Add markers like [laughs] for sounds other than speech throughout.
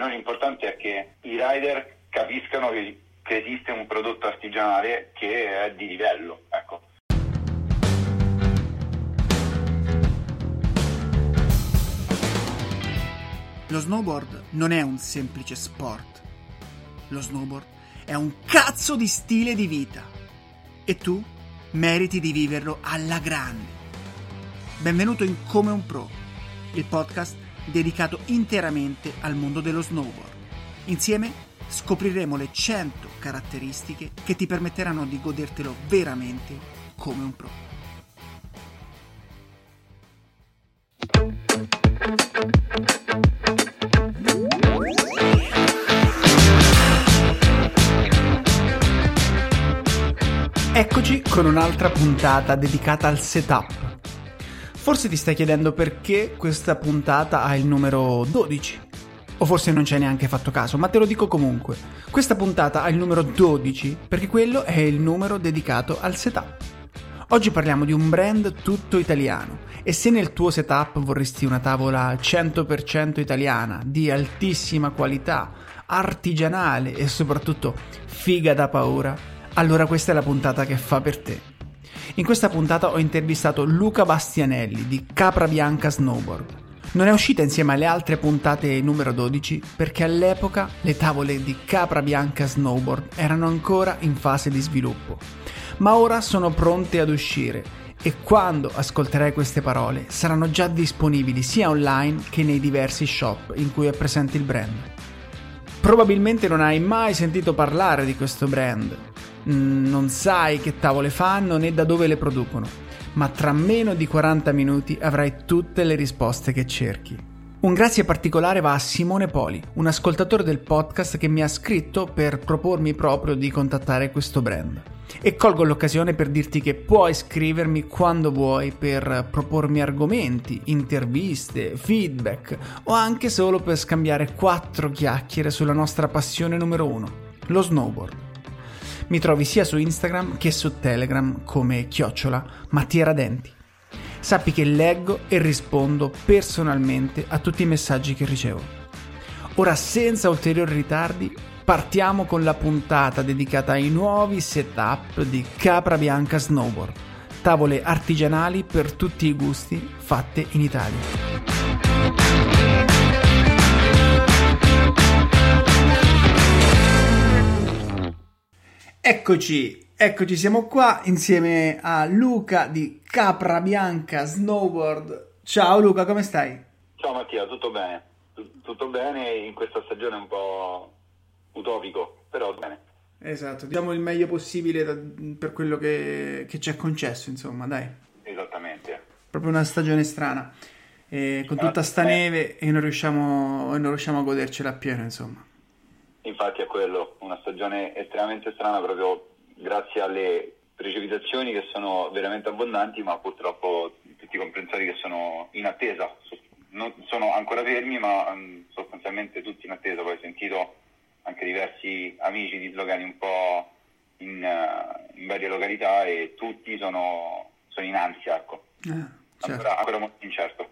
Noi l'importante è che i rider capiscano che, che esiste un prodotto artigianale che è di livello. Ecco. Lo snowboard non è un semplice sport. Lo snowboard è un cazzo di stile di vita. E tu meriti di viverlo alla grande. Benvenuto in Come un Pro, il podcast dedicato interamente al mondo dello snowboard. Insieme scopriremo le 100 caratteristiche che ti permetteranno di godertelo veramente come un pro. Eccoci con un'altra puntata dedicata al setup. Forse ti stai chiedendo perché questa puntata ha il numero 12. O forse non ci hai neanche fatto caso, ma te lo dico comunque. Questa puntata ha il numero 12 perché quello è il numero dedicato al setup. Oggi parliamo di un brand tutto italiano e se nel tuo setup vorresti una tavola 100% italiana, di altissima qualità, artigianale e soprattutto figa da paura, allora questa è la puntata che fa per te. In questa puntata ho intervistato Luca Bastianelli di Capra Bianca Snowboard. Non è uscita insieme alle altre puntate numero 12 perché all'epoca le tavole di Capra Bianca Snowboard erano ancora in fase di sviluppo, ma ora sono pronte ad uscire e quando ascolterai queste parole saranno già disponibili sia online che nei diversi shop in cui è presente il brand. Probabilmente non hai mai sentito parlare di questo brand, non sai che tavole fanno né da dove le producono, ma tra meno di 40 minuti avrai tutte le risposte che cerchi. Un grazie particolare va a Simone Poli, un ascoltatore del podcast che mi ha scritto per propormi proprio di contattare questo brand. E colgo l'occasione per dirti che puoi scrivermi quando vuoi per propormi argomenti, interviste, feedback o anche solo per scambiare quattro chiacchiere sulla nostra passione numero uno, lo snowboard. Mi trovi sia su Instagram che su Telegram come chiocciola Mattia Radenti. Sappi che leggo e rispondo personalmente a tutti i messaggi che ricevo. Ora, senza ulteriori ritardi, partiamo con la puntata dedicata ai nuovi setup di Capra Bianca Snowboard, tavole artigianali per tutti i gusti fatte in Italia. Eccoci, eccoci, siamo qua insieme a Luca di Capra Bianca Snowboard. Ciao Luca, come stai? Ciao Mattia, tutto bene? tutto bene in questa stagione un po' utopico, però bene. Esatto, diciamo il meglio possibile per quello che, che ci è concesso, insomma, dai. Esattamente. Proprio una stagione strana, eh, con tutta sta neve e non riusciamo, non riusciamo a godercela appieno, insomma. Infatti è quello, una stagione estremamente strana proprio grazie alle precipitazioni che sono veramente abbondanti, ma purtroppo tutti i comprensori che sono in attesa, non sono ancora fermi, ma um, sostanzialmente tutti in attesa. Poi ho sentito anche diversi amici dislocati un po' in, uh, in varie località e tutti sono, sono in ansia, ecco. Eh, certo. ancora, ancora molto incerto.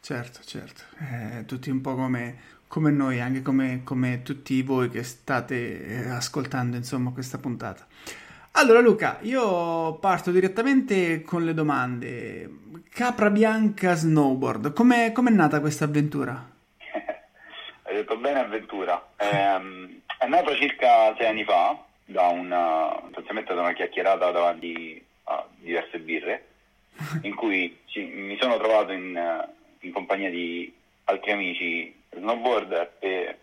Certo, certo, eh, tutti un po' come come noi, anche come, come tutti voi che state eh, ascoltando insomma questa puntata. Allora Luca, io parto direttamente con le domande. Capra Bianca Snowboard, com'è, com'è nata questa avventura? [laughs] Hai detto bene avventura. È, è nata circa sei anni fa, da una, da una chiacchierata davanti a diverse birre, in cui ci, mi sono trovato in, in compagnia di altri amici snowboard e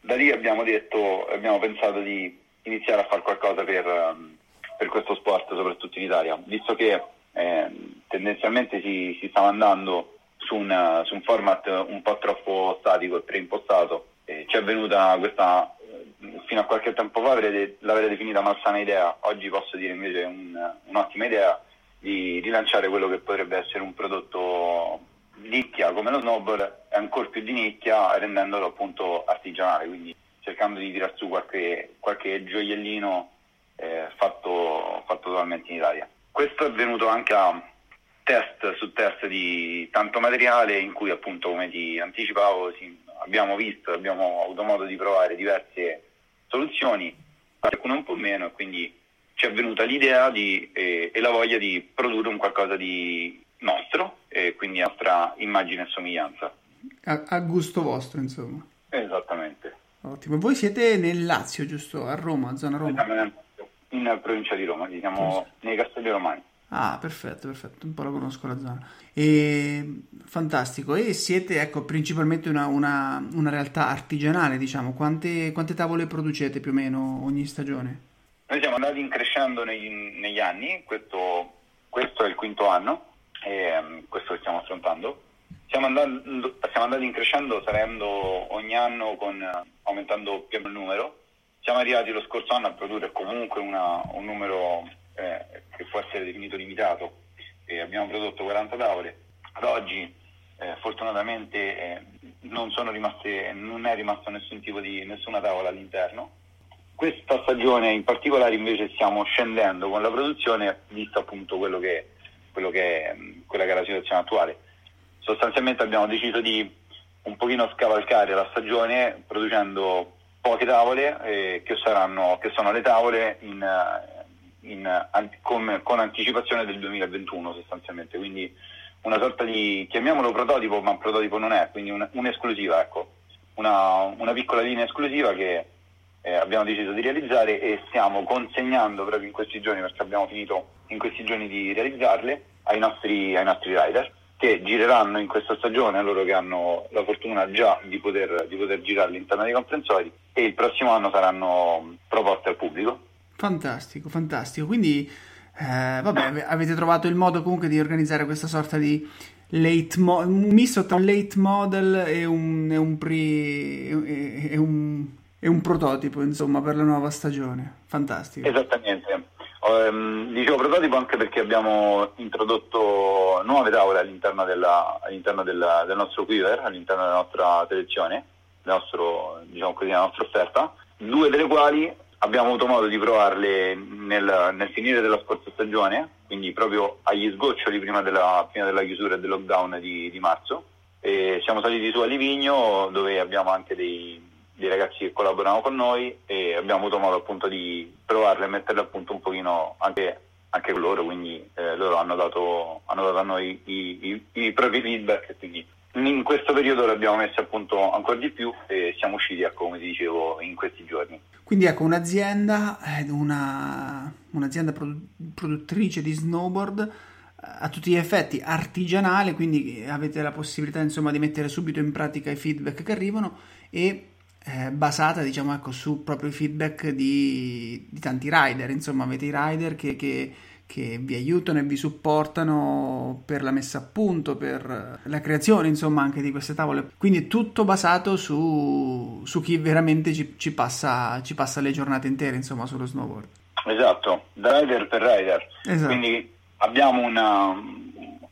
da lì abbiamo detto, abbiamo pensato di iniziare a fare qualcosa per, um, per questo sport, soprattutto in Italia, visto che eh, tendenzialmente si, si, stava andando su, una, su, un format un po' troppo statico e preimpostato. Eh, ci è venuta questa, eh, fino a qualche tempo fa l'avete definita malsana idea, oggi posso dire invece un, un'ottima idea di rilanciare quello che potrebbe essere un prodotto nicchia come lo snowboard è ancora più di nicchia rendendolo appunto artigianale, quindi cercando di tirar su qualche, qualche gioiellino eh, fatto, fatto totalmente in Italia. Questo è avvenuto anche a test su test di tanto materiale in cui appunto come ti anticipavo si, abbiamo visto, abbiamo avuto modo di provare diverse soluzioni, alcune un po' meno, e quindi ci è venuta l'idea di, eh, e la voglia di produrre un qualcosa di nostro, e quindi a nostra immagine e somiglianza. A, a gusto vostro, insomma. Esattamente. Ottimo. Voi siete nel Lazio, giusto? A Roma, zona Roma? In provincia di Roma, siamo nei Castelli Romani. Ah, perfetto, perfetto, un po' la conosco la zona. E, fantastico, e siete ecco, principalmente una, una, una realtà artigianale, diciamo, quante, quante, tavole producete più o meno ogni stagione? Noi siamo andati increscendo negli, negli anni, questo, questo, è il quinto anno, e, um, questo che stiamo affrontando. Siamo andando, stiamo andati increscendo salendo ogni anno con, aumentando più il numero. Siamo arrivati lo scorso anno a produrre comunque una, un numero eh, che può essere definito limitato. Eh, abbiamo prodotto 40 tavole, ad oggi eh, fortunatamente eh, non, rimaste, non, è rimasto nessun tipo di nessuna tavola all'interno. Questa stagione in particolare invece stiamo scendendo con la produzione, visto appunto quello che, quello che è, quella che è la situazione attuale. Sostanzialmente abbiamo deciso di un pochino scavalcare la stagione producendo poche tavole eh, che, saranno, che sono le tavole in, in, con, con, anticipazione del 2021 sostanzialmente, quindi una sorta di, chiamiamolo prototipo, ma prototipo non è, quindi un, un'esclusiva, ecco, una, una, piccola linea esclusiva che eh, abbiamo deciso di realizzare e stiamo consegnando proprio in questi giorni, perché abbiamo finito in questi giorni di realizzarle, ai nostri, ai nostri rider che gireranno in questa stagione, loro che hanno la fortuna già di poter, di poter girare all'interno dei comprensori e il prossimo anno saranno proposte al pubblico Fantastico, fantastico. Quindi, eh, vabbè, avete trovato il modo comunque di organizzare questa sorta di late mo- un misto tra un late model e un, e un, pre- e un, e un prototipo, insomma, per la nuova stagione. Fantastico. Esattamente. Um, dicevo prototipo anche perché abbiamo introdotto nuove tavole all'interno, della, all'interno della, del nostro quiver, all'interno della nostra selezione, nostro, diciamo della nostra offerta, due delle quali abbiamo avuto modo di provarle nel, nel, finire della scorsa stagione, quindi proprio agli sgoccioli prima della, prima della chiusura del lockdown di, di, marzo. E siamo saliti su a Livigno dove abbiamo anche dei, dei, ragazzi che collaborano con noi e abbiamo avuto modo appunto di provarle e metterle a punto un pochino anche, anche con loro, quindi eh, loro hanno dato, hanno dato, a noi i, i, i propri feedback quindi in questo periodo le abbiamo messe a punto ancora di più e siamo usciti, ecco, come ti dicevo, in questi giorni. Quindi ecco, un'azienda, una, un'azienda produttrice di snowboard eh, a tutti gli effetti artigianale, quindi avete la possibilità insomma di mettere subito in pratica i feedback che arrivano e eh, basata diciamo ecco su proprio feedback di, di tanti rider, insomma avete i rider che, che che vi aiutano e vi supportano per la messa a punto, per la creazione insomma anche di queste tavole. Quindi è tutto basato su, su chi veramente ci, ci, passa, ci, passa, le giornate intere insomma sullo snowboard. Esatto, rider per rider. Esatto. Quindi abbiamo una,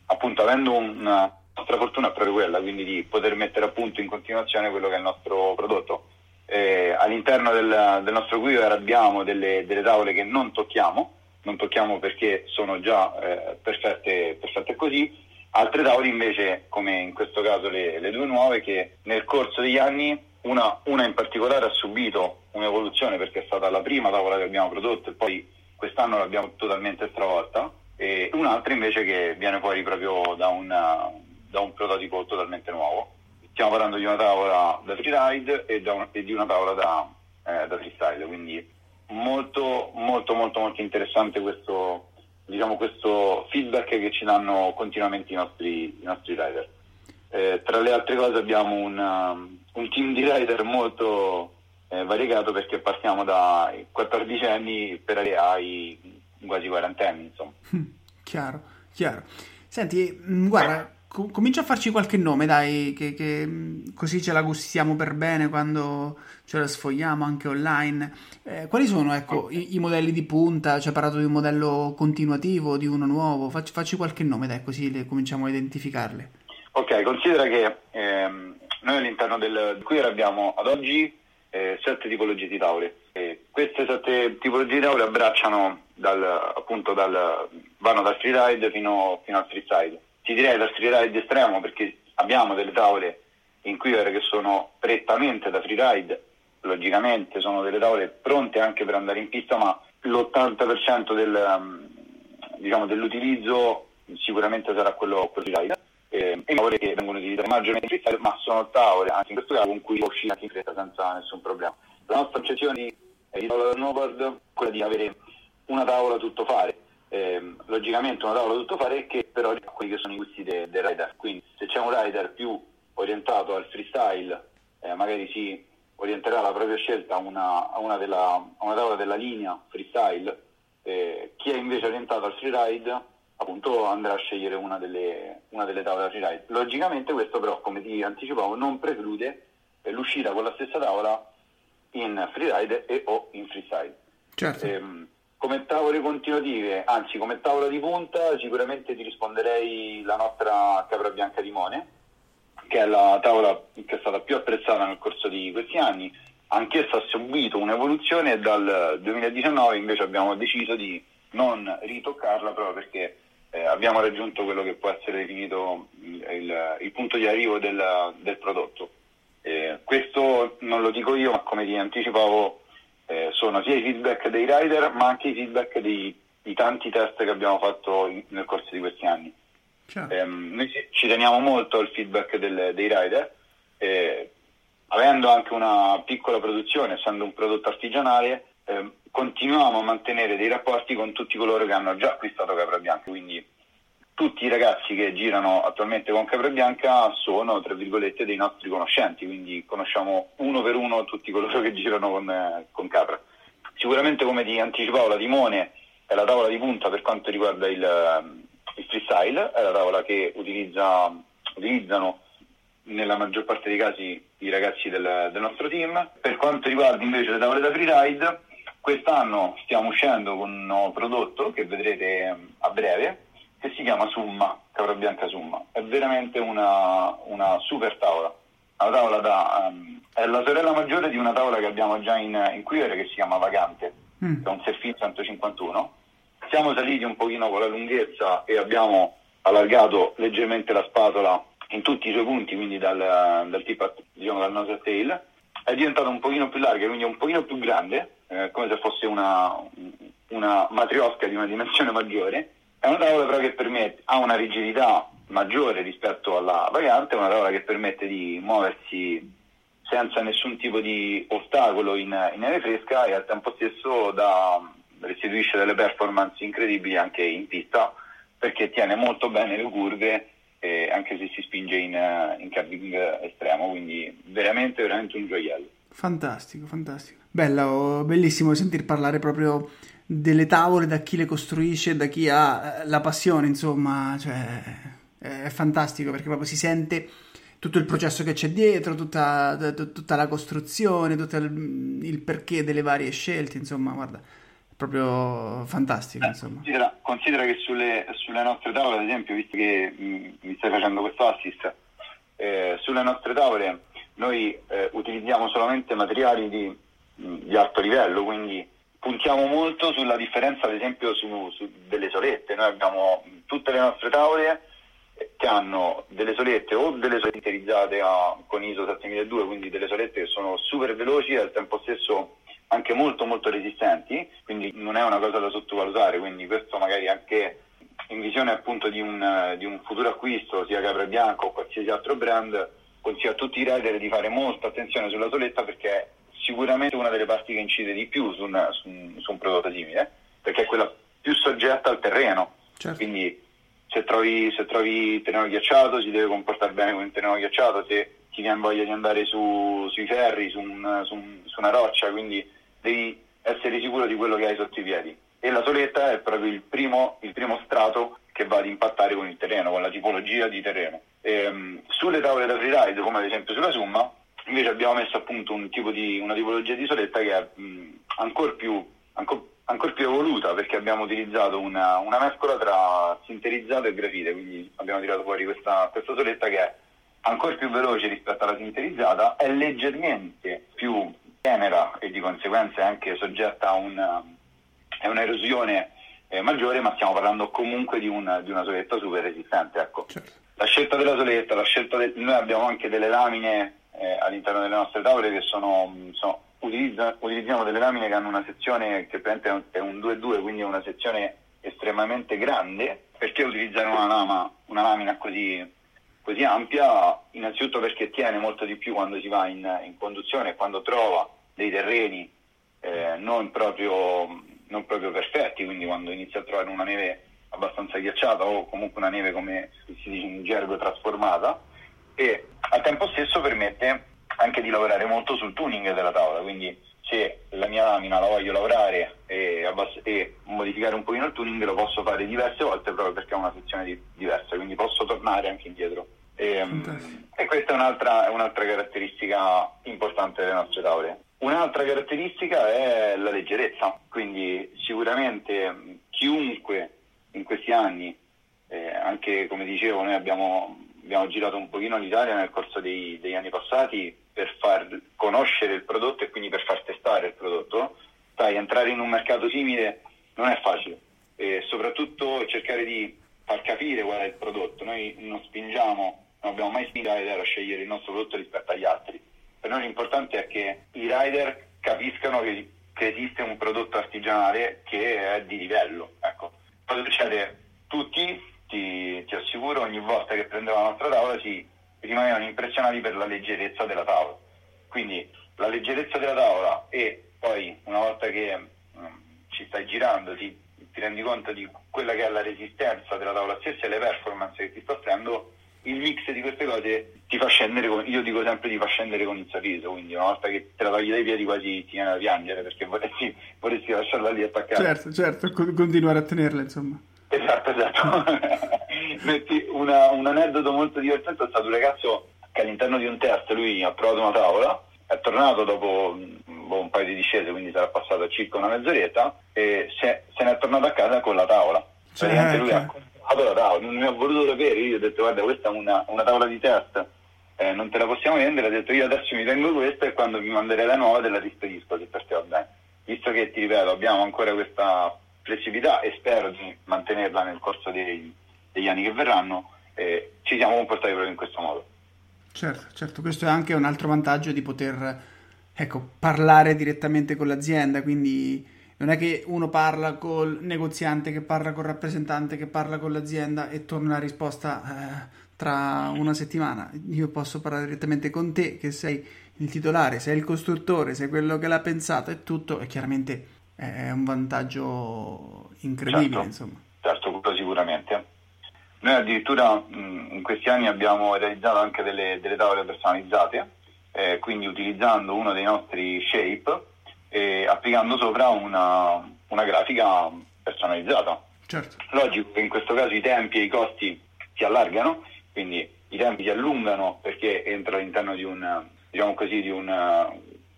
appunto avendo una nostra fortuna è proprio quella, quindi di poter mettere a punto in continuazione quello che è il nostro prodotto. Eh, all'interno del, del nostro quiver abbiamo delle, delle tavole che non tocchiamo, non tocchiamo perché sono già eh, perfette, perfette così. Altre tavole invece, come in questo caso le, le due nuove, che nel corso degli anni una, una, in particolare ha subito un'evoluzione perché è stata la prima tavola che abbiamo prodotto e poi quest'anno l'abbiamo totalmente stravolta e un'altra invece che viene fuori proprio da, una, da un prototipo totalmente nuovo. Stiamo parlando di una tavola da freeride e, un, e di una tavola da, eh, da freestyle, quindi molto molto molto molto interessante questo, diciamo, questo feedback che ci danno continuamente i nostri, i nostri rider. Eh, tra le altre cose abbiamo una, um, un team di rider molto eh, variegato perché partiamo dai 14 anni per arrivare ai quasi 40 anni insomma. [laughs] chiaro, chiaro. Senti, mm, guarda, com- comincia a farci qualche nome, dai, che, che, mm, così ce la gustiamo per bene quando ce la sfogliamo anche online. Eh, quali sono, ecco, i, i, modelli di punta? Ci hai parlato di un modello continuativo, di uno nuovo? Facci, facci qualche nome, dai, così le cominciamo a identificarle. Ok, considera che ehm, noi all'interno del queer abbiamo ad oggi eh, sette tipologie di tavole. E queste sette tipologie di tavole abbracciano dal, appunto dal, vanno dal freeride fino, fino al freestyle ti direi da freeride estremo perché abbiamo delle tavole in quiver che sono prettamente da freeride, logicamente sono delle tavole pronte anche per andare in pista, ma l'80% del, um, diciamo, dell'utilizzo sicuramente sarà quello, quello freeride. Eh, e tavole che vengono utilizzate maggiormente in freestyle, ma sono tavole, anche in questo caso, con cui uscire anche in fretta senza nessun problema. La nostra concezione di, eh, di tavola da snowboard è quella di avere una tavola tutto fare, eh, logicamente una tavola tutto fare che però ha quelli che sono i gusti dei de rider. Quindi se c'è un rider più orientato al freestyle, eh, magari si orienterà la propria scelta a una, a una, della, a una tavola della linea freestyle, eh, chi è invece orientato al freeride appunto andrà a scegliere una delle, una delle tavole da freeride. Logicamente questo però, come ti anticipavo, non preclude eh, l'uscita con la stessa tavola in freeride e o in freestyle. Certo. Ehm, come tavole continuative, anzi come tavola di punta, sicuramente ti risponderei la nostra capra bianca di Mone, che è la tavola che è stata più apprezzata nel corso di questi anni. Anch'essa ha subito un'evoluzione e dal 2019 invece abbiamo deciso di non ritoccarla proprio perché eh, abbiamo raggiunto quello che può essere definito il, il punto di arrivo del, del prodotto. Eh, questo non lo dico io, ma come ti anticipavo eh, sono sia i feedback dei rider ma anche i feedback dei, di tanti test che abbiamo fatto in, nel corso di questi anni. Eh, noi ci teniamo molto al feedback del, dei rider, eh, avendo anche una piccola produzione, essendo un prodotto artigianale, ehm, continuiamo a mantenere dei rapporti con tutti coloro che hanno già acquistato Capra Bianca, quindi tutti i ragazzi che girano attualmente con Capra Bianca sono, tra virgolette, dei nostri conoscenti, quindi conosciamo uno per uno tutti coloro che girano con, eh, con Capra. Sicuramente, come ti anticipavo, la Timone è la tavola di punta per quanto riguarda il, eh, il freestyle, è la tavola che utilizza, utilizzano nella maggior parte dei casi i ragazzi del, del nostro team. Per quanto riguarda invece le tavole da freeride, quest'anno stiamo uscendo con un nuovo prodotto che vedrete a breve, che si chiama Summa, Capra Bianca Summa. È veramente una, una super tavola. Una tavola da, um, è la sorella maggiore di una tavola che abbiamo già in, in Quiver che si chiama Vagante, mm. che è un Surfin 151. Siamo saliti un pochino con la lunghezza e abbiamo allargato leggermente la spatola in tutti i suoi punti, quindi dal, dal tip diciamo dal nose a tail. È diventata un pochino più larga, quindi un pochino più grande, eh, come se fosse una, una matriosca di una dimensione maggiore è una tavola però che permette, ha una rigidità maggiore rispetto alla variante, è una tavola che permette di muoversi senza nessun tipo di ostacolo in, in aria fresca e al tempo stesso da, restituisce delle performance incredibili anche in pista perché tiene molto bene le curve eh, anche se si spinge in, in cabbing estremo, quindi veramente, veramente un gioiello. Fantastico, fantastico. Bello, bellissimo sentir parlare proprio delle tavole da chi le costruisce, da chi ha eh, la passione, insomma, cioè è fantastico perché proprio si sente tutto il processo che c'è dietro, tutta, tutta la costruzione, tutto il, il, perché delle varie scelte, insomma, guarda, è proprio fantastico. Eh, considera, considera, che sulle, sulle, nostre tavole, ad esempio, visto che mh, mm, mi stai facendo questo assist, eh, sulle nostre tavole noi eh, utilizziamo solamente materiali di, mm, di alto livello, quindi puntiamo molto sulla differenza, ad esempio, su, su delle solette. Noi abbiamo tutte le nostre tavole che hanno delle solette o delle solette interizzate con ISO 7002, quindi delle solette che sono super veloci e al tempo stesso anche molto molto resistenti, quindi non è una cosa da sottovalutare, quindi questo magari anche in visione appunto di un, di un futuro acquisto, sia Capra Bianco o qualsiasi altro brand, consiglio a tutti i rider di fare molta attenzione sulla soletta perché sicuramente una delle parti che incide di più su, una, su, un, su un, prodotto simile, perché è quella più soggetta al terreno. Certo. Quindi se trovi, se trovi terreno ghiacciato si deve comportare bene con il terreno ghiacciato, se ti viene voglia di andare su, sui ferri, su, un, su, un, su, una roccia, quindi devi essere sicuro di quello che hai sotto i piedi. E la soletta è proprio il primo, il primo strato che va ad impattare con il terreno, con la tipologia di terreno. E, um, sulle tavole da freeride, come ad esempio sulla Summa, Invece abbiamo messo appunto un tipo di, una tipologia di soletta che è ancora più, più, evoluta perché abbiamo utilizzato una, una, mescola tra sinterizzato e grafite, quindi abbiamo tirato fuori questa, questa soletta che è ancora più veloce rispetto alla sinterizzata, è leggermente più tenera e di conseguenza è anche soggetta a, una, a un'erosione eh, maggiore, ma stiamo parlando comunque di, un, di una soletta super resistente. Ecco. Certo. la scelta della soletta, la scelta de... noi abbiamo anche delle lamine eh, all'interno delle nostre tavole che sono, sono utilizza... utilizziamo delle lamine che hanno una sezione che è un 2-2, quindi è una sezione estremamente grande. Perché utilizzare una, lama, una lamina così, così, ampia? Innanzitutto perché tiene molto di più quando si va in, in conduzione quando trova dei terreni eh, non, proprio, non proprio perfetti, quindi quando inizia a trovare una neve abbastanza ghiacciata o comunque una neve come si dice in gergo trasformata e al tempo stesso permette anche di lavorare molto sul tuning della tavola, quindi se la mia lamina la voglio lavorare e, abbass- e modificare un pochino il tuning lo posso fare diverse volte proprio perché ha una sezione di- diversa, quindi posso tornare anche indietro. E, e questa è un'altra, è un'altra caratteristica importante delle nostre tavole. Un'altra caratteristica è la leggerezza, quindi sicuramente chiunque in questi anni, eh, anche come dicevo, noi abbiamo, abbiamo, girato un pochino l'Italia nel corso dei, degli anni passati per far conoscere il prodotto e quindi per far testare il prodotto. Sai, entrare in un mercato simile non è facile e soprattutto cercare di far capire qual è il prodotto. Noi non spingiamo, non abbiamo mai spinto i rider a scegliere il nostro prodotto rispetto agli altri. Per noi l'importante è che i rider capiscano che, che esiste un prodotto artigianale che è di livello. Ecco Cosa succede? Tutti, ti, ti, assicuro, ogni volta che prendevano la nostra tavola si rimanevano impressionati per la leggerezza della tavola. Quindi la leggerezza della tavola e poi una volta che um, ci stai girando ti, ti, rendi conto di quella che è la resistenza della tavola stessa e le performance che ti sta offrendo, il mix di queste cose ti fa scendere, con, io dico sempre ti fa scendere con il sorriso, quindi una volta che te la togli dai piedi quasi ti viene da piangere perché vorresti, vorresti lasciarla lì attaccata. Certo, certo, continuare a tenerla insomma. Esatto, esatto. [laughs] Metti una, un aneddoto molto divertente è stato un ragazzo che all'interno di un test lui ha trovato una tavola, è tornato dopo boh, un paio di discese, quindi sarà passato circa una mezz'oretta e se, se ne è tornato a casa con la tavola. Cioè, lui ha comprato la tavola, non mi ha voluto sapere, io ho detto guarda questa è una, una tavola di test eh, non te la possiamo vendere, ha detto io adesso mi tengo questa e quando mi manderai la nuova te la rispedisco se per te va bene. Visto che ti ripeto abbiamo ancora questa flessibilità e spero di mantenerla nel corso dei, degli anni che verranno, eh, ci siamo comportati proprio in questo modo. Certo, certo, questo è anche un altro vantaggio di poter ecco, parlare direttamente con l'azienda, quindi non è che uno parla col negoziante, che parla col rappresentante, che parla con l'azienda e torna una risposta eh, tra una settimana. Io posso parlare direttamente con te, che sei il titolare, sei il costruttore, sei quello che l'ha pensato e tutto, e chiaramente è un vantaggio incredibile, certo, insomma. Certo, quello sicuramente. Noi addirittura mh, in questi anni abbiamo realizzato anche delle, delle tavole personalizzate, eh, quindi utilizzando uno dei nostri shape e applicando sopra una, una grafica personalizzata. Certo. Logico che in questo caso i tempi e i costi si allargano, quindi i tempi si allungano perché entra all'interno di un, diciamo così, di una,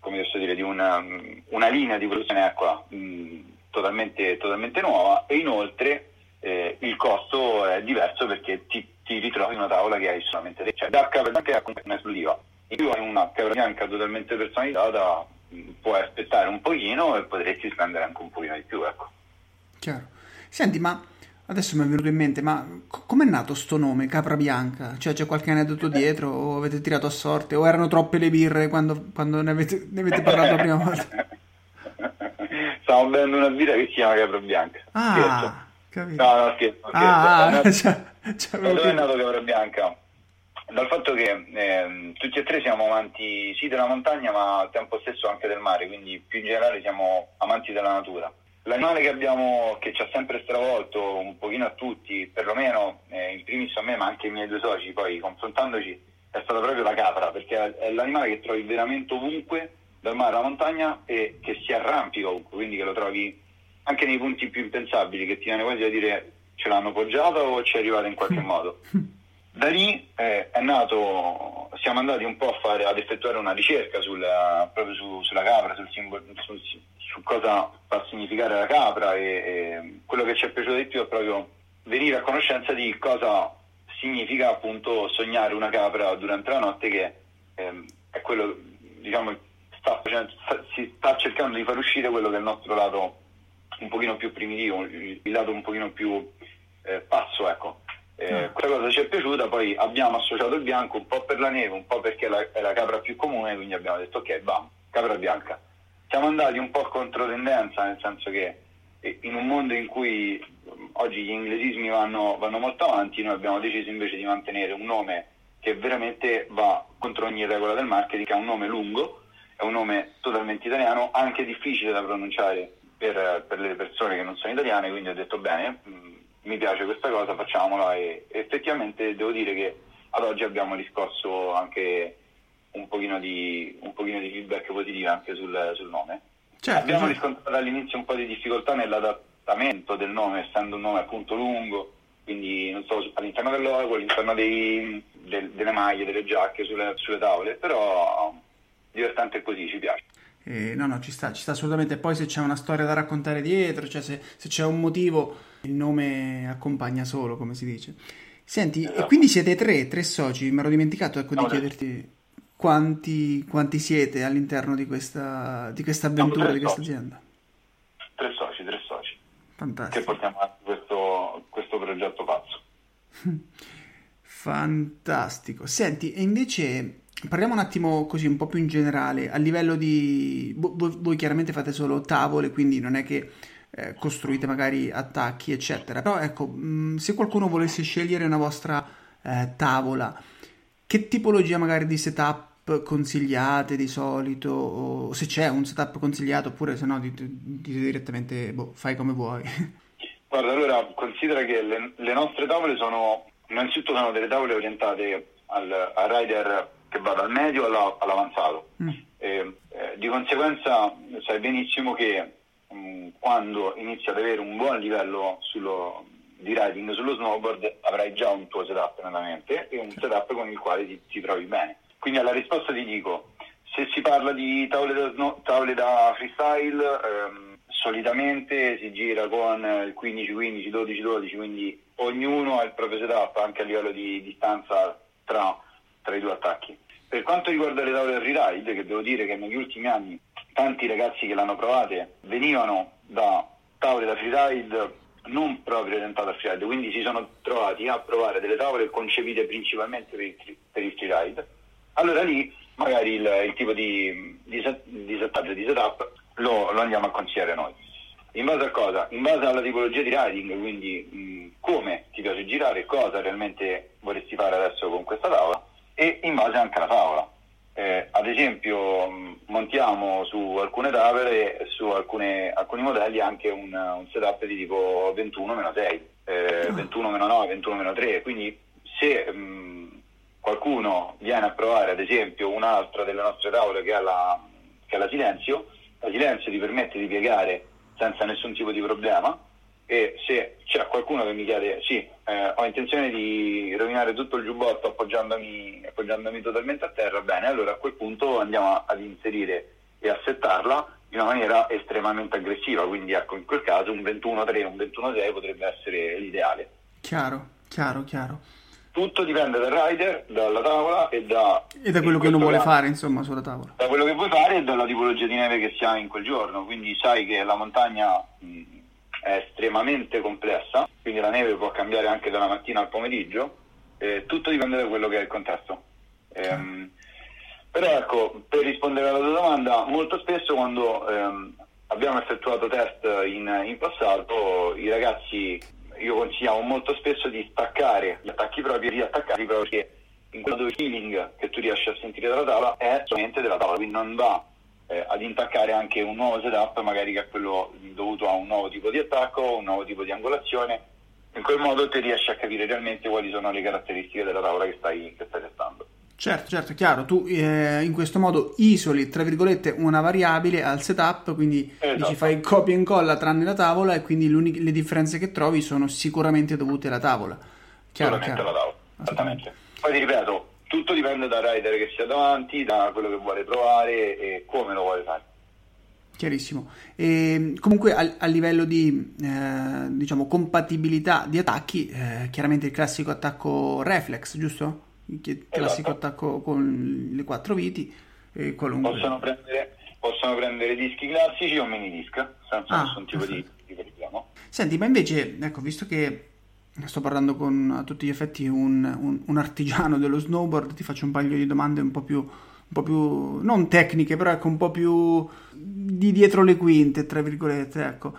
come posso dire, di una, una linea di produzione acqua mh, totalmente, totalmente, nuova e inoltre eh, il costo è diverso perché ti, ti, ritrovi una tavola che hai solamente te, cioè da capra bianca è un'esclusiva. In più hai una capra bianca totalmente personalizzata, puoi aspettare un pochino e potresti spendere anche un pochino di più, ecco. Chiaro. Senti, ma Adesso mi è venuto in mente, ma co- com'è nato sto nome, Capra Bianca? Cioè c'è qualche aneddoto dietro o avete tirato a sorte o erano troppe le birre quando, quando ne, avete, ne, avete, parlato la prima volta? [laughs] Stavo bevendo una birra che si chiama Capra Bianca. Ah, scherzo. capito. No, no, scherzo. scherzo. Ah, [laughs] è nato, cioè, cioè, dove è nato Capra Bianca? Dal fatto che eh, tutti e tre siamo amanti sì della montagna ma al tempo stesso anche del mare, quindi più in generale siamo amanti della natura. L'animale che abbiamo, che ci ha sempre stravolto un pochino a tutti, perlomeno eh, in primis a me, ma anche ai miei due soci, poi confrontandoci, è stata proprio la capra, perché è l'animale che trovi veramente ovunque, dal mare alla montagna, e che si arrampica ovunque, quindi che lo trovi anche nei punti più impensabili, che ti viene quasi a dire ce l'hanno poggiata o ci è arrivata in qualche [laughs] modo. Da lì eh, è nato, siamo andati un po' a fare, ad effettuare una ricerca sulla, proprio su, sulla capra, sul simbolo, sul, su cosa fa significare la capra e, e, quello che ci è piaciuto di più è proprio venire a conoscenza di cosa significa appunto sognare una capra durante la notte che ehm, è quello, diciamo, sta, sta, si sta cercando di far uscire quello che è il nostro lato un pochino più primitivo, il, il lato un pochino più eh, passo, ecco. Eh, ah. Questa cosa ci è piaciuta, poi abbiamo associato il bianco un po' per la neve, un po' perché è la, è la capra più comune, quindi abbiamo detto ok, bam, capra bianca. Siamo andati un po' contro tendenza, nel senso che eh, in un mondo in cui oggi gli inglesismi vanno, vanno molto avanti, noi abbiamo deciso invece di mantenere un nome che veramente va contro ogni regola del marketing, è un nome lungo, è un nome totalmente italiano, anche difficile da pronunciare per, per le persone che non sono italiane, quindi ho detto bene, mi piace questa cosa, facciamola. E effettivamente devo dire che ad oggi abbiamo riscosso anche un pochino di, un pochino di feedback positivo anche sul, sul nome. Certo, abbiamo certo. riscontrato all'inizio un po' di difficoltà nell'adattamento del nome, essendo un nome appunto lungo, quindi non so, all'interno del logo, all'interno dei, del, delle maglie, delle giacche, sulle, sulle tavole, però divertente così, ci piace. Eh, no, no, ci sta, ci sta assolutamente. Poi se c'è una storia da raccontare dietro, cioè se, se c'è un motivo, il nome accompagna solo, come si dice. Senti, esatto. e quindi siete tre, tre soci, mi ero dimenticato ecco, no, di chiederti quanti, quanti, siete all'interno di questa, di questa avventura, di questa soci. azienda. Tre soci, tre soci. Fantastico. Che portiamo avanti questo, questo progetto pazzo. [laughs] Fantastico. Senti, e invece Parliamo un attimo così un po' più in generale, a livello di... Voi, voi chiaramente fate solo tavole, quindi non è che eh, costruite magari attacchi, eccetera. Però ecco, mh, se qualcuno volesse scegliere una vostra eh, tavola, che tipologia magari di setup consigliate di solito? O se c'è un setup consigliato, oppure se no dite, dite direttamente, boh, fai come vuoi. [laughs] Guarda, allora considera che le, le nostre tavole sono, innanzitutto sono delle tavole orientate al, al rider che va dal medio alla, all'avanzato. Mm. Eh, eh, di conseguenza sai benissimo che mh, mm, quando inizi ad avere un buon livello sullo, di riding sullo snowboard avrai già un tuo setup nella mente e un setup con il quale ti, ti trovi bene. Quindi alla risposta ti dico, se si parla di tavole da, snow, tavole da freestyle, ehm, solitamente si gira con il 15-15, 12-12, quindi ognuno ha il proprio setup anche a livello di distanza tra tra i due attacchi. Per quanto riguarda le tavole freeride, che devo dire che negli ultimi anni tanti ragazzi che l'hanno provate venivano da tavole da freeride non proprio orientate al freeride, quindi si sono trovati a provare delle tavole concepite principalmente per il, per il freeride, allora lì magari il, il tipo di, di, set, di, settaggio, di setup lo, lo, andiamo a consigliare noi. In base a cosa? In base alla tipologia di riding, quindi mh, come ti piace girare, cosa realmente vorresti fare adesso con questa tavola, e in base anche alla tavola. Eh, ad esempio montiamo su alcune tavole e su alcune, alcuni modelli anche un, un, setup di tipo 21-6, eh, 21-9, 21-3, quindi se mh, qualcuno viene a provare ad esempio un'altra delle nostre tavole che ha la, che ha la silenzio, la silenzio ti permette di piegare senza nessun tipo di problema, e se c'è qualcuno che mi chiede sì, eh, ho intenzione di rovinare tutto il giubbotto appoggiandomi, appoggiandomi totalmente a terra, bene, allora a quel punto andiamo ad inserire e a settarla in una maniera estremamente aggressiva, quindi ecco, in quel caso un 21-3, un 21-6 potrebbe essere l'ideale. Chiaro, chiaro, chiaro. Tutto dipende dal rider, dalla tavola e da... E da quello che uno vuole fare, insomma, sulla tavola. Da quello che vuoi fare e dalla tipologia di neve che si ha in quel giorno, quindi sai che la montagna... Mh, è estremamente complessa, quindi la neve può cambiare anche dalla mattina al pomeriggio, eh, tutto dipende da quello che è il contesto. Ehm, però ecco, per rispondere alla tua domanda, molto spesso quando ehm, abbiamo effettuato test in, in passato, i ragazzi, io consigliamo molto spesso di staccare gli attacchi propri e riattaccarli proprio perché in il feeling che tu riesci a sentire dalla tavola è solamente della tavola, quindi non va eh, ad intaccare anche un nuovo setup, magari che è quello dovuto a un nuovo tipo di attacco, un nuovo tipo di angolazione. In quel modo ti riesci a capire realmente quali sono le caratteristiche della tavola che stai, che stai testando. Certo, certo, chiaro, tu eh, in questo modo isoli, tra virgolette, una variabile al setup, quindi esatto. dici fai copia e incolla tranne la tavola e quindi le differenze che trovi sono sicuramente dovute alla tavola. Chiaro, Sicuramente chiaro. alla tavola, esattamente. Poi ti ripeto, tutto dipende dal rider che sia davanti, da quello che vuole provare e come lo vuole fare. Chiarissimo. E comunque a, a livello di eh, diciamo, compatibilità di attacchi, eh, chiaramente il classico attacco reflex, giusto? Il classico esatto. attacco con le quattro viti. E qualunque... possono, prendere, possono prendere dischi classici o mini disc senza ah, nessun tipo di, di problema. Senti, ma invece, ecco, visto che sto parlando con a tutti gli effetti un, un, un artigiano dello snowboard, ti faccio un paio di domande un po' più un po' più non tecniche, però ecco un po' più di dietro le quinte, tra virgolette, ecco.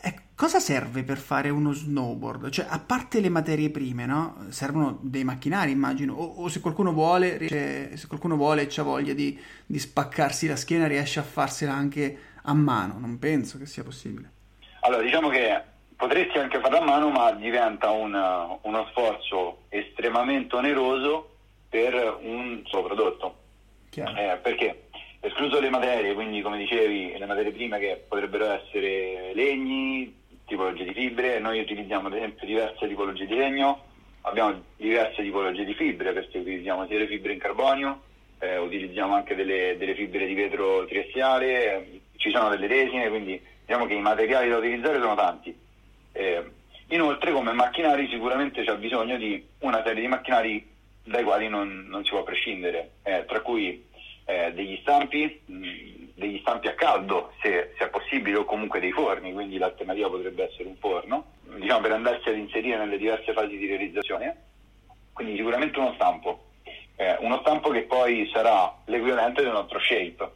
ecco cosa serve per fare uno snowboard? Cioè, a parte le materie prime, no? Servono dei macchinari, immagino, o, o se qualcuno vuole, riesce, se qualcuno vuole e ha voglia di, di spaccarsi la schiena, riesce a farsela anche a mano, non penso che sia possibile. Allora, diciamo che potresti anche farla a mano, ma diventa un, uno sforzo estremamente oneroso per un suo prodotto. Eh, perché escluso le materie, quindi come dicevi, le materie prime che potrebbero essere legni, tipologie di fibre, noi utilizziamo ad esempio diverse tipologie di legno, abbiamo diverse tipologie di fibre perché utilizziamo sia le fibre in carbonio, eh, utilizziamo anche delle, delle, fibre di vetro triestiale, eh, ci sono delle resine, quindi diciamo che i materiali da utilizzare sono tanti. Eh, inoltre come macchinari sicuramente c'è bisogno di una serie di macchinari dai quali non, non si può prescindere, eh, tra cui eh, degli stampi, mh, degli stampi a caldo se, se, è possibile o comunque dei forni, quindi l'alternativa potrebbe essere un forno, diciamo per andarsi ad inserire nelle diverse fasi di realizzazione, quindi sicuramente uno stampo, eh, uno stampo che poi sarà l'equivalente del nostro shape,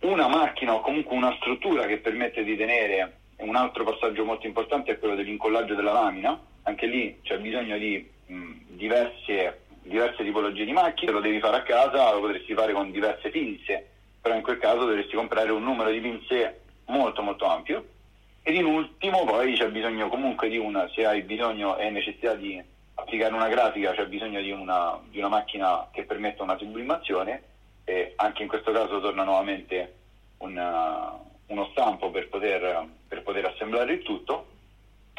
una macchina o comunque una struttura che permette di tenere un altro passaggio molto importante è quello dell'incollaggio della lamina, anche lì c'è bisogno di mh, diverse, diverse tipologie di macchine, lo devi fare a casa, lo potresti fare con diverse pinze, però in quel caso dovresti comprare un numero di pinze molto molto ampio. Ed in ultimo poi c'è bisogno comunque di una, se hai bisogno e necessità di applicare una grafica c'è bisogno di una, di una macchina che permetta una sublimazione. E anche in questo caso torna nuovamente una, uno stampo per poter, per poter, assemblare il tutto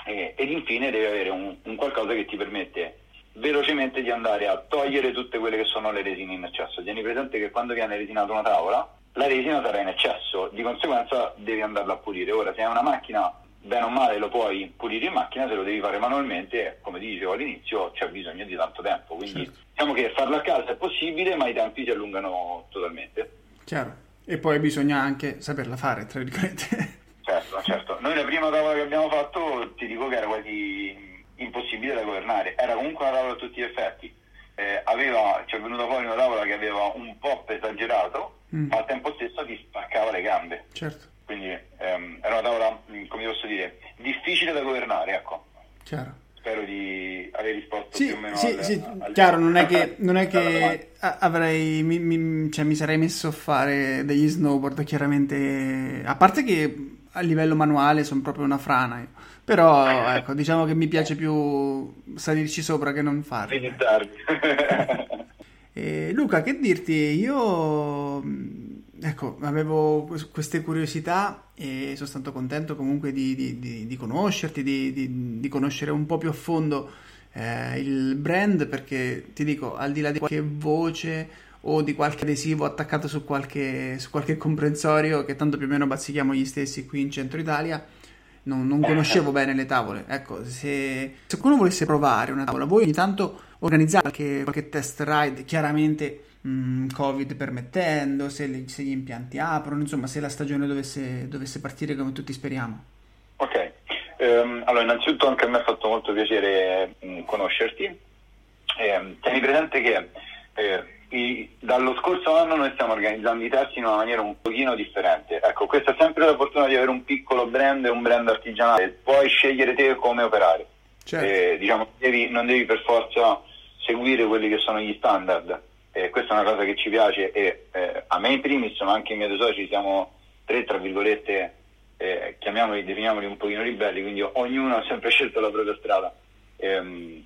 e, ed infine devi avere un, un qualcosa che ti permette velocemente di andare a togliere tutte quelle che sono le resine in eccesso. Tieni presente che quando viene resinata una tavola, la resina sarà in eccesso, di conseguenza devi andarla a pulire. Ora, se hai una macchina, bene o male lo puoi pulire in macchina, se lo devi fare manualmente, come ti dicevo all'inizio, c'è bisogno di tanto tempo. Quindi certo. diciamo che farlo a casa è possibile, ma i tempi si allungano totalmente. Chiaro. E poi bisogna anche saperla fare, tra virgolette. Certo, certo. Noi la prima tavola che abbiamo fatto, ti dico che era quasi impossibile da governare. Era comunque una tavola a tutti gli effetti. Eh, aveva, ci è venuta fuori una tavola che aveva un pop esagerato, mm. ma al tempo stesso ti spaccava le gambe. Certo. Quindi ehm, era una tavola, mm, come posso dire, difficile da governare, ecco. Chiaro. Spero di aver risposto sì, più o meno sì, al, sì. al chiaro, non è che, [laughs] non è che avrei, mi, mi, cioè, mi sarei messo a fare degli snowboard, chiaramente, a parte che a livello manuale sono proprio una frana. Io. Però ecco, diciamo che mi piace più salirci sopra che non farlo. [laughs] e, Luca, che dirti? Io ecco, avevo queste curiosità e sono stato contento comunque di, di, di, di conoscerti, di, conoscere un po' più a fondo eh, il brand perché ti dico, al di là di qualche voce o di qualche adesivo attaccato su qualche, su qualche comprensorio che tanto più o meno bazzichiamo gli stessi qui in centro Italia, non, non conoscevo bene le tavole. Ecco, se, se qualcuno volesse provare una tavola, voi ogni tanto organizzate qualche, qualche test ride, chiaramente mh, mm, Covid permettendo, se, le, se, gli impianti aprono, insomma, se la stagione dovesse, dovesse partire come tutti speriamo. Ok, um, allora innanzitutto anche a me ha fatto molto piacere mh, mm, conoscerti. Eh, tieni presente che eh, dallo scorso anno noi stiamo organizzando i test in una maniera un pochino differente. Ecco, questa è sempre la fortuna di avere un piccolo brand e un brand artigianale, puoi scegliere te come operare. Certo. Eh, diciamo, devi, non devi per forza seguire quelli che sono gli standard. Eh, questa è una cosa che ci piace e eh, a me in primis, ma anche ai miei due soci siamo tre, tra virgolette, eh, chiamiamoli, definiamoli un pochino ribelli, quindi ognuno ha sempre scelto la propria strada. Ehm,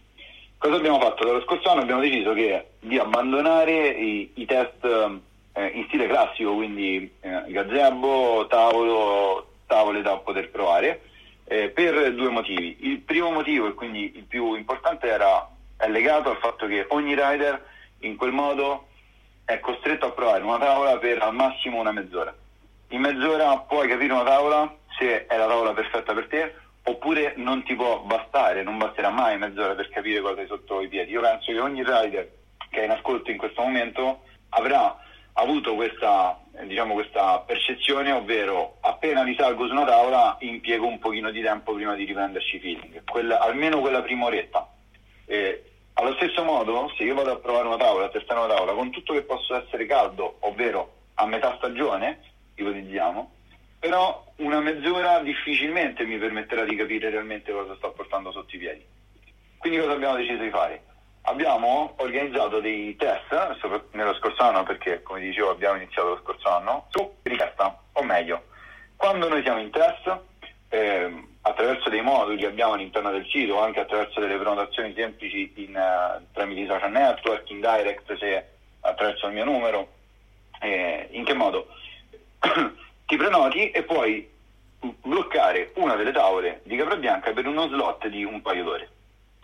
Cosa abbiamo fatto? Dallo scorso anno abbiamo deciso che, di abbandonare i, i test eh, in stile classico, quindi eh, gazebo, tavolo, tavole da poter provare, eh, per due motivi. Il primo motivo, e quindi il più importante, era, è legato al fatto che ogni rider in quel modo è costretto a provare una tavola per al massimo una mezz'ora. In mezz'ora puoi capire una tavola se è la tavola perfetta per te oppure non ti può bastare, non basterà mai mezz'ora per capire cosa hai sotto i piedi. Io penso che ogni rider che è in ascolto in questo momento avrà avuto questa, diciamo, questa percezione, ovvero appena risalgo su una tavola impiego un pochino di tempo prima di riprenderci feeling, quella, almeno quella prima oretta. Eh, allo stesso modo, se io vado a provare una tavola, a testare una tavola, con tutto che possa essere caldo, ovvero a metà stagione, ipotizziamo, però una mezz'ora difficilmente mi permetterà di capire realmente cosa sto portando sotto i piedi. Quindi cosa abbiamo deciso di fare? Abbiamo organizzato dei test nello scorso anno, perché come dicevo abbiamo iniziato lo scorso anno, su richiesta, o meglio, quando noi siamo in test, eh, attraverso dei moduli che abbiamo all'interno del sito, anche attraverso delle prenotazioni semplici in, uh, tramite i social network, in direct, se attraverso il mio numero, eh, in che modo? [clears throat] Ti prenoti e puoi bloccare una delle tavole di capra bianca per uno slot di un paio d'ore.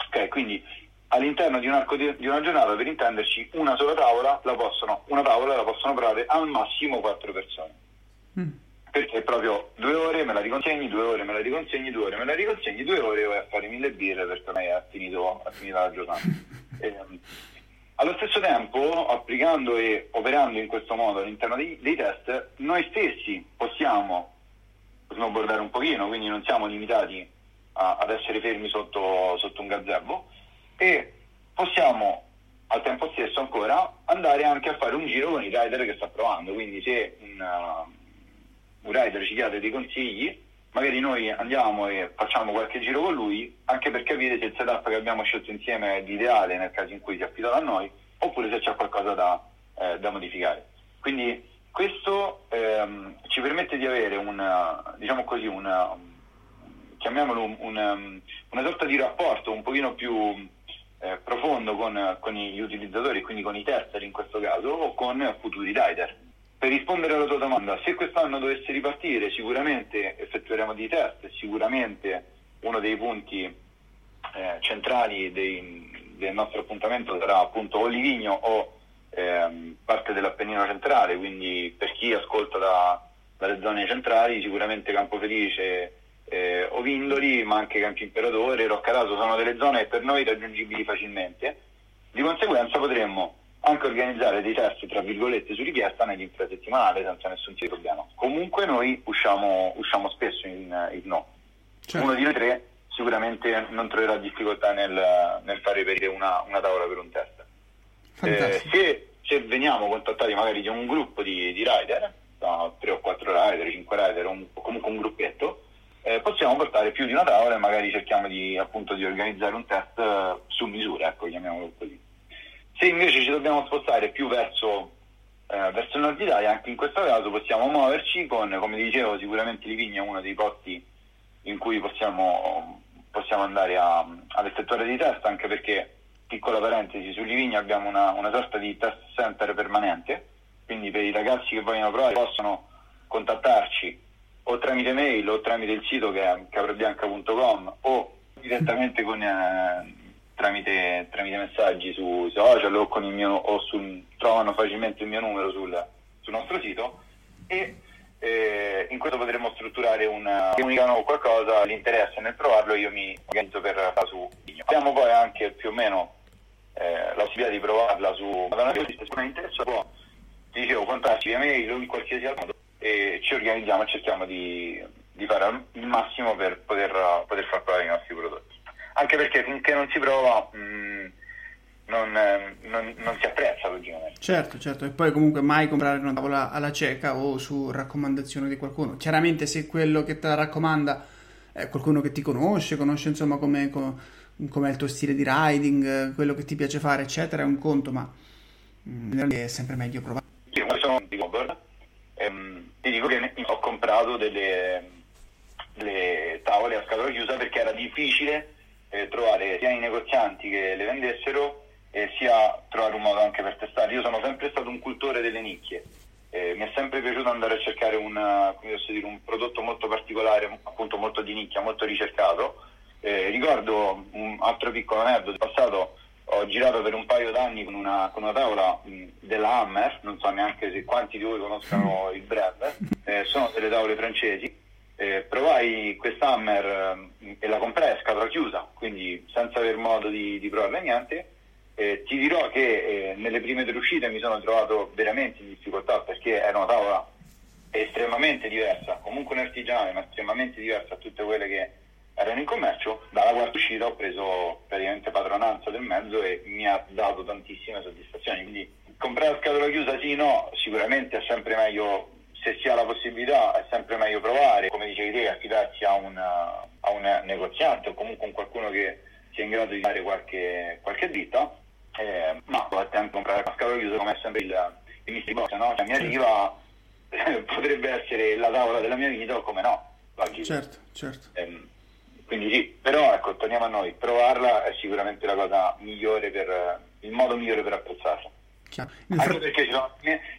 Ok, quindi all'interno di un arco di, di, una giornata, per intenderci, una sola tavola la possono, una tavola la possono provare al massimo quattro persone. Mm. Perché proprio due ore me la riconsegni, due ore me la riconsegni, due ore me la riconsegni, due ore vai a fare mille birre perché ormai è finito, è finita la giornata. e, [laughs] ehm, allo stesso tempo, applicando e operando in questo modo all'interno dei, dei test, noi stessi possiamo snowboardare un pochino, quindi non siamo limitati a, ad essere fermi sotto, sotto un gazebo e possiamo al tempo stesso ancora andare anche a fare un giro con il rider che sta provando, quindi se un, uh, un rider ci chiede dei consigli, magari noi andiamo e facciamo qualche giro con lui, anche per capire se il setup che abbiamo scelto insieme è l'ideale nel caso in cui si affida a noi, oppure se c'è qualcosa da, eh, da modificare. Quindi questo ehm, ci permette di avere una, diciamo così, una, chiamiamolo una, una sorta di rapporto un pochino più eh, profondo con, con, gli utilizzatori, quindi con i tester in questo caso, o con futuri rider. Per rispondere alla tua domanda, se quest'anno dovesse ripartire, sicuramente effettueremo dei test, sicuramente uno dei punti eh, centrali dei, del nostro appuntamento sarà appunto o Livigno o ehm, parte dell'Appennino centrale, quindi per chi ascolta da, dalle zone centrali sicuramente Campo Felice eh, Ovindoli, ma anche Campi Imperatore, Roccaraso sono delle zone per noi raggiungibili facilmente. Di conseguenza potremmo anche organizzare dei test tra virgolette su richiesta nell'infrasettimanale senza nessun tipo di problema. Comunque noi usciamo, usciamo spesso in, in no. Certo. Uno di noi tre sicuramente non troverà difficoltà nel, nel fare reperire una, una, tavola per un test. Eh, se, se, veniamo contattati magari di un gruppo di, di rider, no, 3 o 4 rider, 5 rider o comunque un gruppetto, eh, possiamo portare più di una tavola e magari cerchiamo di, appunto, di organizzare un test eh, su misura, ecco, chiamiamolo così. Se invece ci dobbiamo spostare più verso, eh, verso il nord Italia, anche in questo caso possiamo muoverci con, come dicevo, sicuramente Livigno è uno dei posti in cui possiamo, possiamo andare a, ad effettuare test, anche perché, piccola parentesi, su Livigno abbiamo una, una sorta di test center permanente, quindi per i ragazzi che vogliono provare possono contattarci o tramite mail o tramite il sito che è caprabianca.com o direttamente con, eh, tramite, tramite, messaggi su social o, mio, o sul, trovano facilmente il mio numero sul, sul nostro sito e eh, in questo potremo strutturare una comunicano qualcosa, l'interesse nel provarlo io mi organizzo per farla su Abbiamo poi anche più o meno eh, la possibilità di provarla su Madonna se non interessa può, dicevo, contattarci via mail o in qualsiasi altro modo e ci organizziamo e cerchiamo di, di fare il massimo per poter, poter, far provare i nostri prodotti. Anche perché finché non si prova mh, mm, non, non, non, si apprezza logicamente. Certo, certo, e poi comunque mai comprare una tavola alla cieca o su raccomandazione di qualcuno. Chiaramente se quello che te la raccomanda è qualcuno che ti conosce, conosce insomma come com'è il tuo stile di riding, quello che ti piace fare, eccetera, è un conto, ma mh, mm, è sempre meglio provare. Sì, sono di Gobber, ehm, ti dico che ho comprato delle, delle tavole a scatola chiusa perché era difficile eh, trovare sia i negozianti che le vendessero eh, sia trovare un modo anche per testare. Io sono sempre stato un cultore delle nicchie, eh, mi è sempre piaciuto andare a cercare una, dire, un prodotto molto particolare, appunto molto di nicchia, molto ricercato. Eh, ricordo un altro piccolo aneddoto, passato ho girato per un paio d'anni con una, con una tavola mh, della Hammer, non so neanche se quanti di voi conoscano [laughs] il brand, eh, sono delle tavole francesi. Eh, provai questa Hammer eh, e la comprai a scatola chiusa, quindi senza aver modo di, di provarla niente. Eh, ti dirò che eh, nelle prime tre uscite mi sono trovato veramente in difficoltà perché era una tavola estremamente diversa, comunque un artigiano, ma estremamente diversa a tutte quelle che erano in commercio. Dalla quarta uscita ho preso praticamente padronanza del mezzo e mi ha dato tantissime soddisfazioni. Quindi comprare a scatola chiusa sì, no, sicuramente è sempre meglio se si ha la possibilità è sempre meglio provare, come dicevi te, affidarsi a un, a un negoziante o comunque a qualcuno che sia in grado di dare qualche, qualche dritta, eh, ma può anche comprare a scatola chiusa come è sempre il, il mystery box, no? Cioè, mi arriva, [laughs] potrebbe essere la tavola della mia vita o come no. Oggi. Certo, certo. Eh, quindi sì, però ecco, torniamo a noi, provarla è sicuramente la cosa migliore per, il modo migliore per apprezzarla. Chiaro. Anche perché ci sono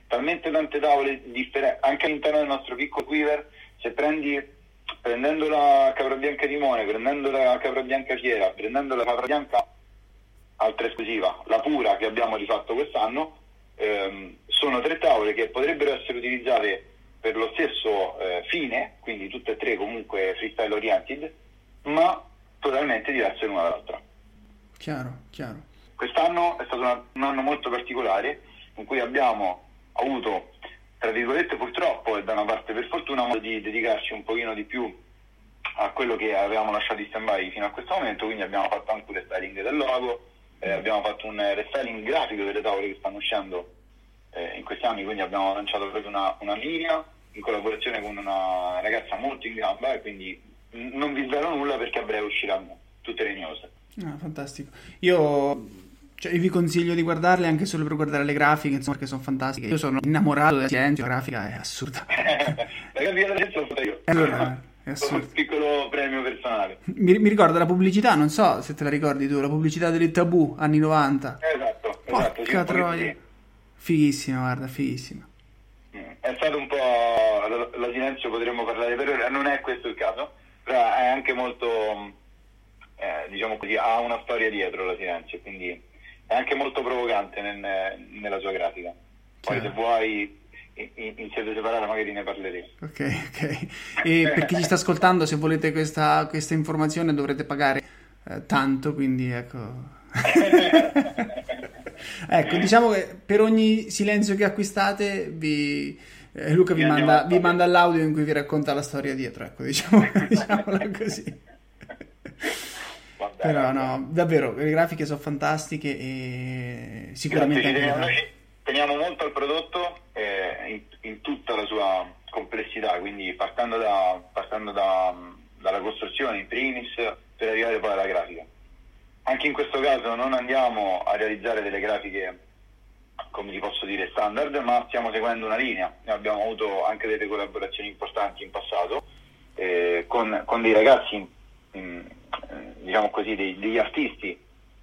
talmente tante tavole differenti, anche all'interno del nostro piccolo quiver, se prendi prendendo la capra bianca limone, prendendo la capra bianca fiera, prendendo la capra bianca altra esclusiva, la pura che abbiamo rifatto quest'anno, ehm, sono tre tavole che potrebbero essere utilizzate per lo stesso eh, fine, quindi tutte e tre comunque freestyle oriented, ma totalmente diverse l'una dall'altra. Chiaro, chiaro. Quest'anno è stato una, un anno molto particolare in cui abbiamo avuto, tra virgolette purtroppo e da una parte per fortuna, modo di dedicarci un pochino di più a quello che avevamo lasciato in stand-by fino a questo momento, quindi abbiamo fatto anche un restyling del logo, eh, abbiamo fatto un restyling grafico delle tavole che stanno uscendo eh, in questi anni, quindi abbiamo lanciato proprio una, una linea in collaborazione con una ragazza molto in gamba e quindi non vi svelo nulla perché a breve usciranno tutte le news. Ah, fantastico. Io cioè, vi consiglio di guardarle anche solo per guardare le grafiche, insomma, perché sono fantastiche. Io sono innamorato del silenzio, la grafica è assurda. [laughs] la grafica del silenzio l'ho io. Allora, è assurdo. un piccolo premio personale. Mi, mi ricorda la pubblicità, non so se te la ricordi tu, la pubblicità delle tabù, anni 90. Esatto, esatto. Porca troia. Fighissima, guarda, fighissima. Mm, è stato un po' la silenzio potremmo parlare per ora, non è questo il caso, però è anche molto, eh, diciamo così, ha una storia dietro la silenzio, quindi è anche molto provocante nel, nella sua grafica. Poi se vuoi in, in sede separata magari ne parleremo. Ok, ok. E per chi ci sta ascoltando, se volete questa, questa informazione dovrete pagare eh, tanto, quindi ecco... [laughs] ecco, diciamo che per ogni silenzio che acquistate vi... Eh, Luca vi manda, vi manda, l'audio in cui vi racconta la storia dietro, ecco, diciamo, [laughs] diciamola così. Però no, davvero, le grafiche sono fantastiche e sicuramente... Grazie, noi teniamo molto al prodotto eh, in, in, tutta la sua complessità, quindi partendo, da, partendo da, dalla costruzione in primis per arrivare poi alla grafica. Anche in questo caso non andiamo a realizzare delle grafiche, come ti posso dire, standard, ma stiamo seguendo una linea. Noi abbiamo avuto anche delle collaborazioni importanti in passato eh, con, con, dei ragazzi in, diciamo così, dei, degli artisti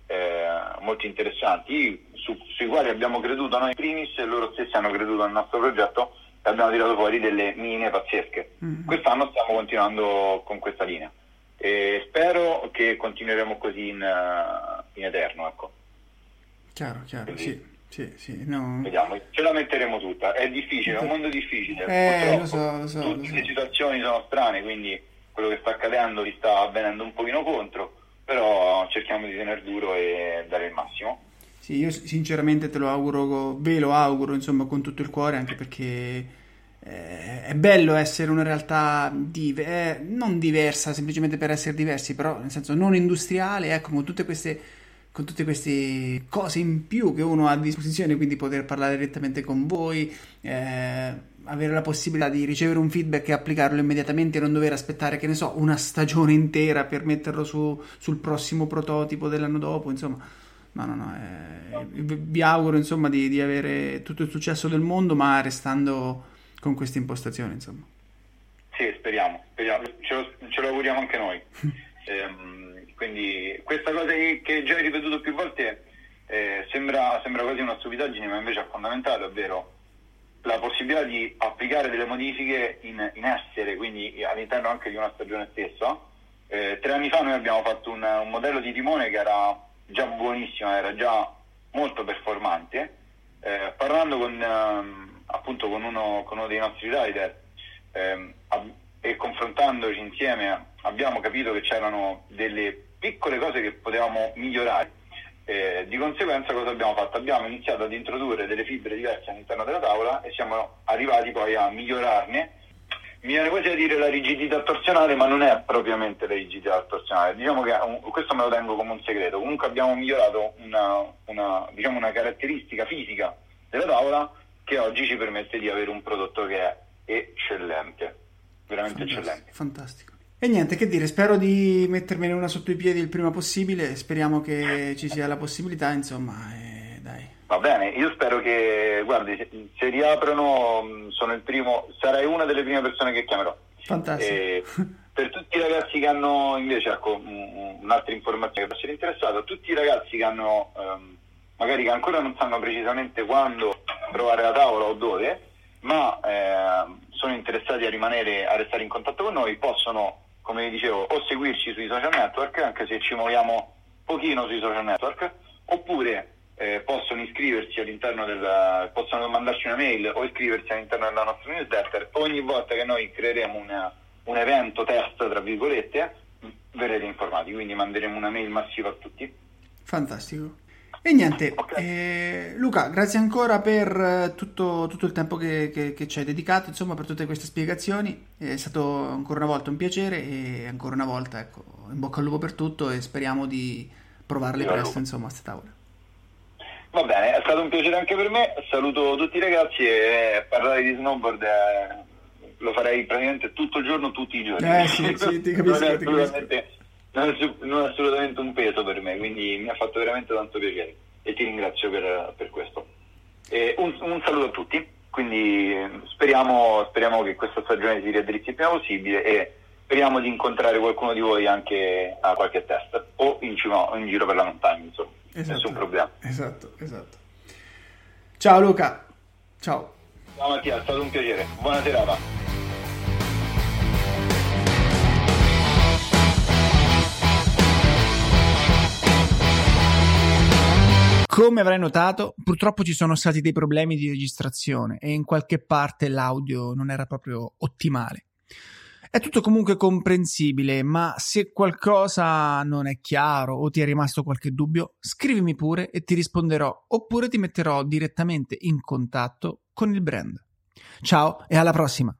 eh, molto interessanti su, sui quali abbiamo creduto noi in primis e loro stessi hanno creduto nel nostro progetto e abbiamo tirato fuori delle mine pazzesche. Mm. Quest'anno stiamo continuando con questa linea e spero che continueremo così in, uh, in eterno. Ecco. Chiaro, chiaro, Quindi, sì. Sì, sì, no. Vediamo, ce la metteremo tutta. È difficile, è un mondo difficile. Eh, lo so, lo so, Tutte lo le situazioni sono strane, quindi quello che sta accadendo gli sta avvenendo un pochino contro, però cerchiamo di tenere duro e dare il massimo. Sì, io sinceramente te lo auguro, ve lo auguro, insomma, con tutto il cuore, anche perché eh, è bello essere una realtà dive- eh, non diversa semplicemente per essere diversi, però nel senso non industriale, ecco, con tutte queste con tutte queste cose in più che uno ha a disposizione, quindi poter parlare direttamente con voi, eh, avere la possibilità di ricevere un feedback e applicarlo immediatamente e non dover aspettare, che ne so, una stagione intera per metterlo su, sul prossimo prototipo dell'anno dopo, insomma. No, no, no, eh, vi auguro insomma di, di, avere tutto il successo del mondo, ma restando con questa impostazione, insomma. Sì, speriamo, speriamo. Ce, lo, ce lo auguriamo anche noi. [laughs] ehm, quindi questa cosa che già hai ripetuto più volte eh, sembra, sembra quasi una stupidaggine, ma invece è fondamentale, ovvero la possibilità di applicare delle modifiche in, in essere, quindi all'interno anche di una stagione stessa. Eh, tre anni fa noi abbiamo fatto un, un, modello di timone che era già buonissimo, era già molto performante. Eh, parlando con, ehm, appunto con uno, con uno, dei nostri rider ehm, e confrontandoci insieme abbiamo capito che c'erano delle piccole cose che potevamo migliorare Eh, di conseguenza cosa abbiamo fatto? Abbiamo iniziato ad introdurre delle fibre diverse all'interno della tavola e siamo arrivati poi a migliorarne. Mi viene quasi a dire la rigidità torsionale, ma non è propriamente la rigidità torsionale. Diciamo che un, questo me lo tengo come un segreto. Comunque abbiamo migliorato una, una, diciamo una caratteristica fisica della tavola che oggi ci permette di avere un prodotto che è eccellente, veramente fantastico, eccellente. Fantastico. E niente, che dire, spero di mettermene una sotto i piedi il prima possibile, speriamo che ci sia la possibilità, insomma, e dai. Va bene, io spero che, guardi, se, riaprono sono il primo, sarai una delle prime persone che chiamerò. Fantastico. E per tutti i ragazzi che hanno, invece, ecco, un'altra informazione che può essere interessata, tutti i ragazzi che hanno, um, magari che ancora non sanno precisamente quando provare la tavola o dove, ma eh, sono interessati a rimanere, a restare in contatto con noi, possono come vi dicevo, o seguirci sui social network, anche se ci muoviamo pochino sui social network, oppure eh, possono iscriversi all'interno del, possono mandarci una mail o iscriversi all'interno della nostra newsletter. Ogni volta che noi creeremo una, un evento test, tra virgolette, verrete informati, quindi manderemo una mail massiva a tutti. Fantastico. E niente, okay. eh, Luca, grazie ancora per eh, tutto, tutto il tempo che, che, che, ci hai dedicato, insomma, per tutte queste spiegazioni. È stato ancora una volta un piacere e ancora una volta, ecco, in bocca al lupo per tutto e speriamo di provarle presto, insomma, a queste tavole. Va bene, è stato un piacere anche per me. Saluto tutti i ragazzi e parlare di snowboard è... lo farei praticamente tutto il giorno, tutti i giorni. Eh sì, sì, ti [laughs] capisco, ti capisco non è, non è, assolutamente un peso per me, quindi mi ha fatto veramente tanto piacere e ti ringrazio per, per questo. Un, un, saluto a tutti, quindi speriamo, speriamo, che questa stagione si riaddrizzi il prima possibile e speriamo di incontrare qualcuno di voi anche a qualche test o in, cima, in giro per la montagna, insomma, esatto, nessun problema. Esatto, esatto. Ciao Luca, ciao. Ciao Mattia, è stato un piacere, buona serata. Come avrai notato, purtroppo ci sono stati dei problemi di registrazione e in qualche parte l'audio non era proprio ottimale. È tutto comunque comprensibile, ma se qualcosa non è chiaro o ti è rimasto qualche dubbio, scrivimi pure e ti risponderò oppure ti metterò direttamente in contatto con il brand. Ciao e alla prossima!